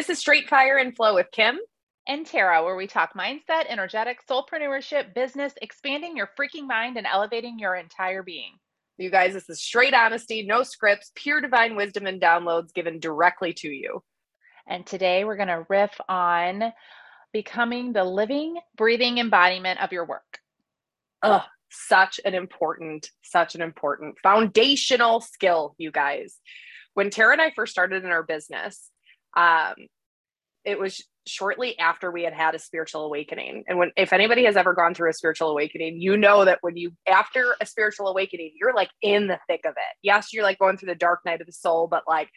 This is Straight Fire and Flow with Kim and Tara, where we talk mindset, energetic, soulpreneurship, business, expanding your freaking mind, and elevating your entire being. You guys, this is straight honesty, no scripts, pure divine wisdom and downloads given directly to you. And today we're going to riff on becoming the living, breathing embodiment of your work. Ugh, such an important, such an important foundational skill, you guys. When Tara and I first started in our business, um, it was shortly after we had had a spiritual awakening. And when if anybody has ever gone through a spiritual awakening you know that when you after a spiritual awakening you're like in the thick of it. Yes you're like going through the dark night of the soul but like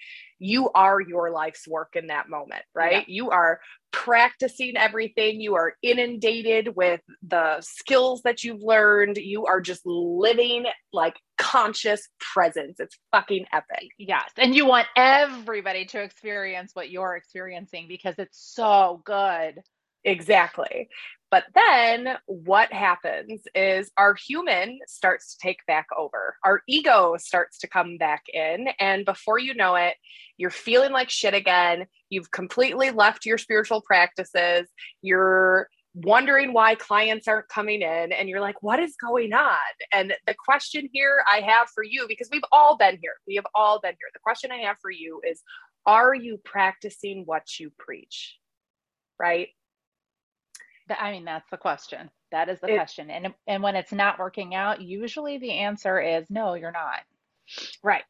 you are your life's work in that moment right? Yeah. you are practicing everything. You are inundated with the skills that you've learned. You are just living like conscious presence. It's fucking epic. Yes. And you want everybody to experience what you're experiencing because it's so good exactly but then what happens is our human starts to take back over. Our ego starts to come back in. And before you know it, you're feeling like shit again. You've completely left your spiritual practices. You're wondering why clients aren't coming in and you're like what is going on and the question here i have for you because we've all been here we have all been here the question i have for you is are you practicing what you preach right I mean, that's the question. That is the it, question. And and when it's not working out, usually the answer is no, you're not. Right.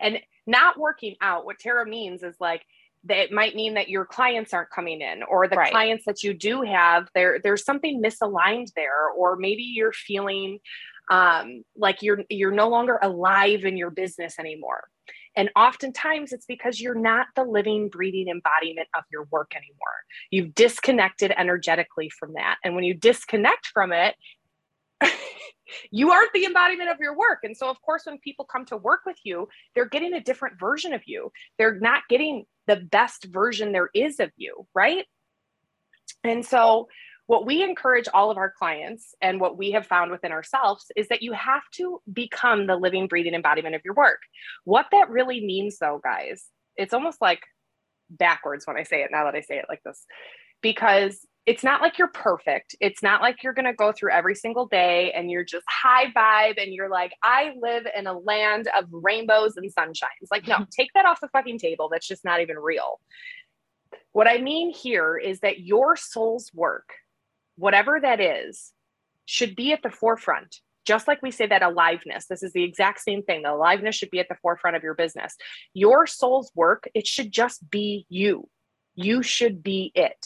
And not working out, what Tara means is like that it might mean that your clients aren't coming in or the right. clients that you do have there there's something misaligned there or maybe you're feeling um, like you're you're no longer alive in your business anymore and oftentimes it's because you're not the living, breathing embodiment of your work anymore. You've disconnected energetically from that. And when you disconnect from it, you aren't the embodiment of your work. And so, of course, when people come to work with you, they're getting a different version of you. They're not getting the best version there is of you, right? And so, what we encourage all of our clients and what we have found within ourselves is that you have to become the living, breathing embodiment of your work. What that really means, though, guys, it's almost like backwards when I say it now that I say it like this, because it's not like you're perfect. It's not like you're going to go through every single day and you're just high vibe and you're like, I live in a land of rainbows and sunshines. Like, no, take that off the fucking table. That's just not even real. What I mean here is that your soul's work whatever that is, should be at the forefront. Just like we say that aliveness, this is the exact same thing. The aliveness should be at the forefront of your business. Your soul's work, it should just be you. You should be it.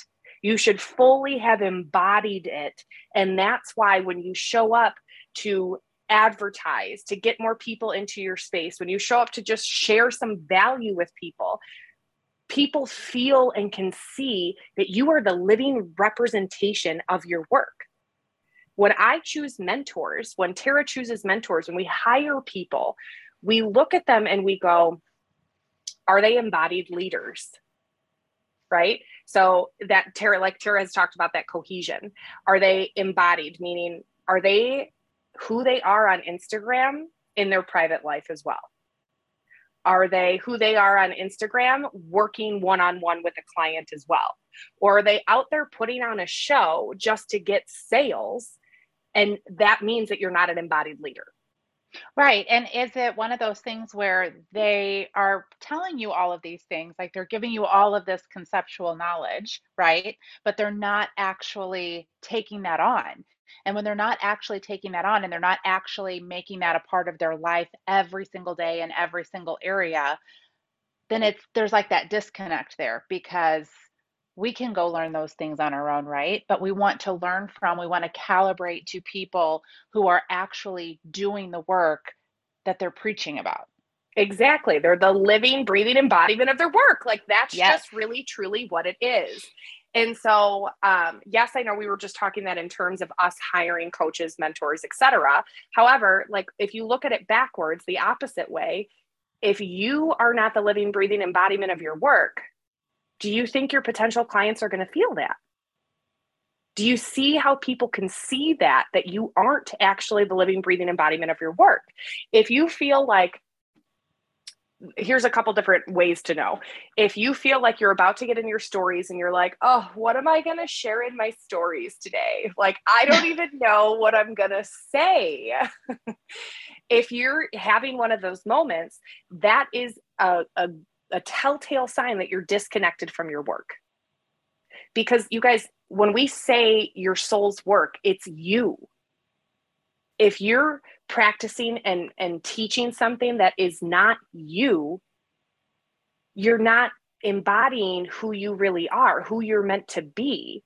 You should fully have embodied it. And that's why when you show up to advertise, to get more people into your space, when you show up to just share some value with people, people feel and can see that you are the living representation of your work. When I choose mentors, when Tara chooses mentors, when we hire people, we look at them and we go, are they embodied leaders? Right? So that Tara, like Tara has talked about that cohesion. Are they embodied? Meaning, are they who they are on Instagram in their private life as well? Are they who they are on Instagram, working one on one with a client as well? Or are they out there putting on a show just to get sales? And that means that you're not an embodied leader. Right. And is it one of those things where they are telling you all of these things, like they're giving you all of this conceptual knowledge, right? But they're not actually taking that on. And when they're not actually taking that on and they're not actually making that a part of their life every single day in every single area, then it's there's like that disconnect there because we can go learn those things on our own, right? But we want to learn from, we want to calibrate to people who are actually doing the work that they're preaching about. Exactly. They're the living, breathing embodiment of their work. Like that's yes. just really, truly what it is. And so, um, yes, I know we were just talking that in terms of us hiring coaches, mentors, etc. However, like if you look at it backwards, the opposite way, if you are not the living, breathing embodiment of your work, do you think your potential clients are going to feel that? Do you see how people can see that that you aren't actually the living, breathing embodiment of your work? If you feel like here's a couple different ways to know. If you feel like you're about to get in your stories and you're like, oh, what am I going to share in my stories today? Like, I don't even know what I'm going to say. if you're having one of those moments, that is a, a, a telltale sign that you're disconnected from your work. Because you guys, when we say your soul's work, it's you. If you're practicing and and teaching something that is not you you're not embodying who you really are who you're meant to be.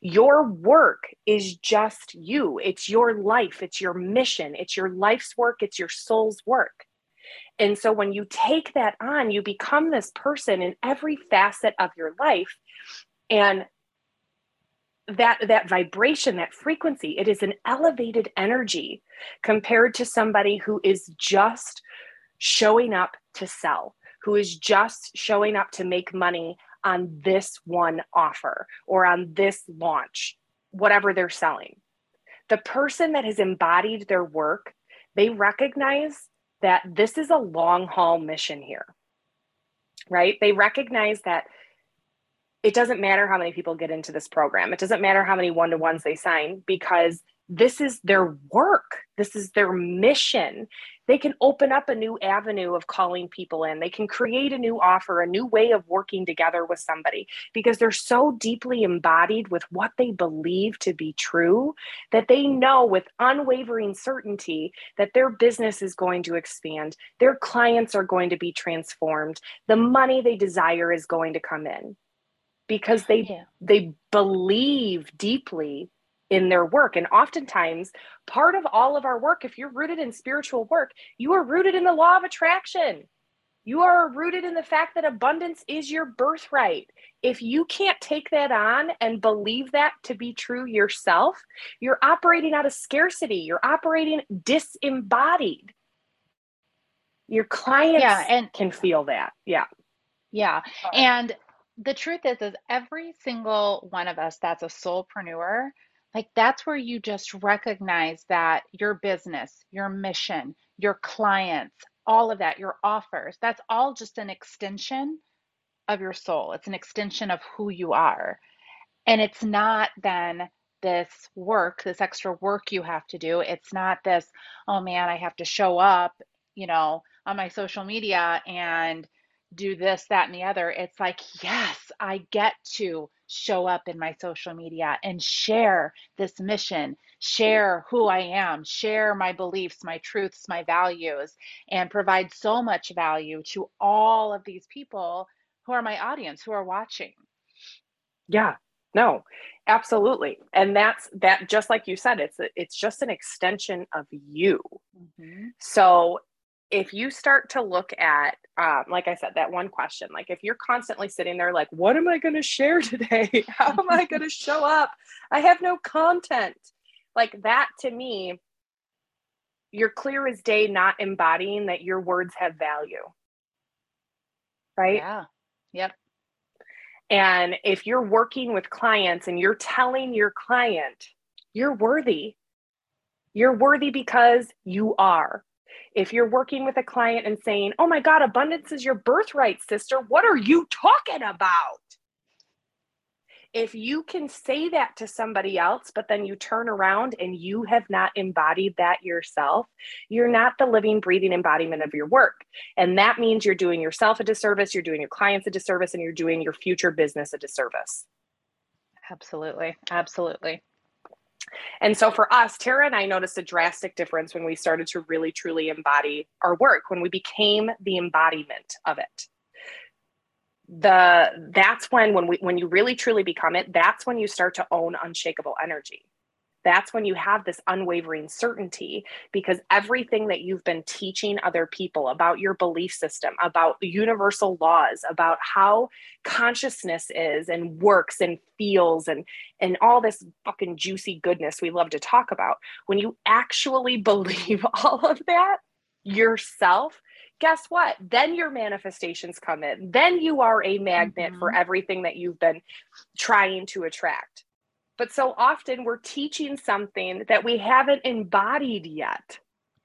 Your work is just you. It's your life. It's your mission. It's your life's work. It's your soul's work and so when you take that on you become this person in every facet of your life. And that that vibration that frequency it is an elevated energy compared to somebody who is just showing up to sell who is just showing up to make money on this one offer or on this launch whatever they're selling. The person that has embodied their work they recognize that this is a long haul mission here right they recognize that it doesn't matter how many people get into this program. It doesn't matter how many one to ones they sign because this is their work. This is their mission. They can open up a new avenue of calling people in. They can create a new offer, a new way of working together with somebody because they're so deeply embodied with what they believe to be true that they know with unwavering certainty that their business is going to expand. Their clients are going to be transformed. The money they desire is going to come in because they yeah. they believe deeply in their work. And oftentimes part of all of our work if you're rooted in spiritual work you are rooted in the law of attraction. You are rooted in the fact that abundance is your birthright. If you can't take that on and believe that to be true yourself you're operating out of scarcity. You're operating disembodied. Your clients yeah, and can feel that. Yeah. Yeah. Uh-huh. And the truth is is every single one of us that's a soulpreneur like that's where you just recognize that your business your mission your clients all of that your offers that's all just an extension of your soul. It's an extension of who you are. And it's not then this work this extra work you have to do. It's not this oh man i have to show up you know on my social media and do this, that, and the other. It's like, yes, I get to show up in my social media and share this mission, share who I am, share my beliefs, my truths, my values, and provide so much value to all of these people who are my audience, who are watching. Yeah, no, absolutely. And that's that just like you said, it's it's just an extension of you. Mm-hmm. So if you start to look at um, like i said that one question like if you're constantly sitting there like what am i going to share today? How am i going to show up? I have no content. Like that to me you're clear as day not embodying that your words have value. Right? Yeah. Yep. And if you're working with clients and you're telling your client you're worthy. You're worthy because you are if you're working with a client and saying, Oh my God, abundance is your birthright, sister, what are you talking about? If you can say that to somebody else, but then you turn around and you have not embodied that yourself, you're not the living, breathing embodiment of your work. And that means you're doing yourself a disservice, you're doing your clients a disservice, and you're doing your future business a disservice. Absolutely. Absolutely. And so for us, Tara and I noticed a drastic difference when we started to really truly embody our work, when we became the embodiment of it. The that's when when we when you really truly become it, that's when you start to own unshakable energy that's when you have this unwavering certainty because everything that you've been teaching other people about your belief system, about universal laws, about how consciousness is and works and feels and and all this fucking juicy goodness we love to talk about. When you actually believe all of that yourself, guess what? Then your manifestations come in. Then you are a magnet mm-hmm. for everything that you've been trying to attract. But so often we're teaching something that we haven't embodied yet.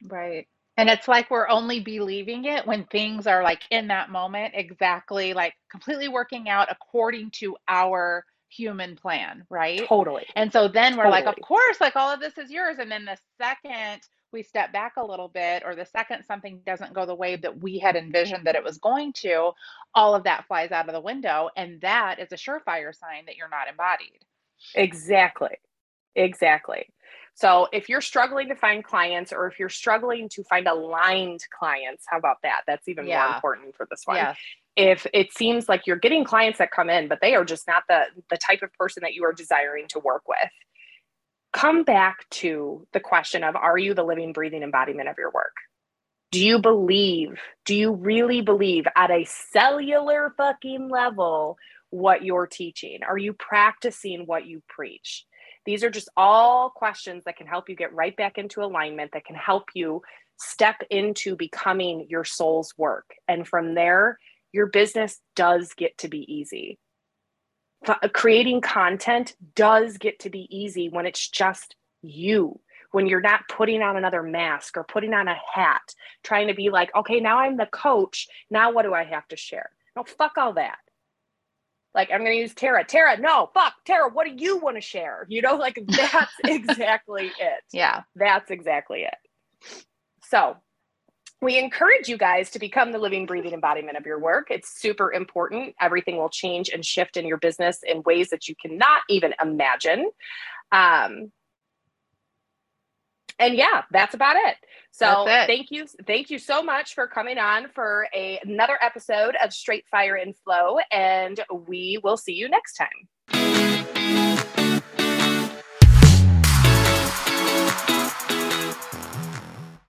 Right. And it's like we're only believing it when things are like in that moment, exactly like completely working out according to our human plan, right? Totally. And so then we're totally. like, of course, like all of this is yours. And then the second we step back a little bit, or the second something doesn't go the way that we had envisioned that it was going to, all of that flies out of the window. And that is a surefire sign that you're not embodied. Exactly. Exactly. So if you're struggling to find clients or if you're struggling to find aligned clients, how about that? That's even yeah. more important for this one. Yeah. If it seems like you're getting clients that come in, but they are just not the the type of person that you are desiring to work with, come back to the question of are you the living, breathing embodiment of your work? Do you believe, do you really believe at a cellular fucking level what you're teaching? Are you practicing what you preach? These are just all questions that can help you get right back into alignment, that can help you step into becoming your soul's work. And from there, your business does get to be easy. Uh, creating content does get to be easy when it's just you, when you're not putting on another mask or putting on a hat, trying to be like, okay, now I'm the coach. Now what do I have to share? No, fuck all that. Like, I'm going to use Tara. Tara, no, fuck, Tara, what do you want to share? You know, like that's exactly it. Yeah. That's exactly it. So, we encourage you guys to become the living, breathing embodiment of your work. It's super important. Everything will change and shift in your business in ways that you cannot even imagine. Um, and yeah, that's about it. So it. thank you, thank you so much for coming on for a, another episode of Straight Fire and Flow, and we will see you next time.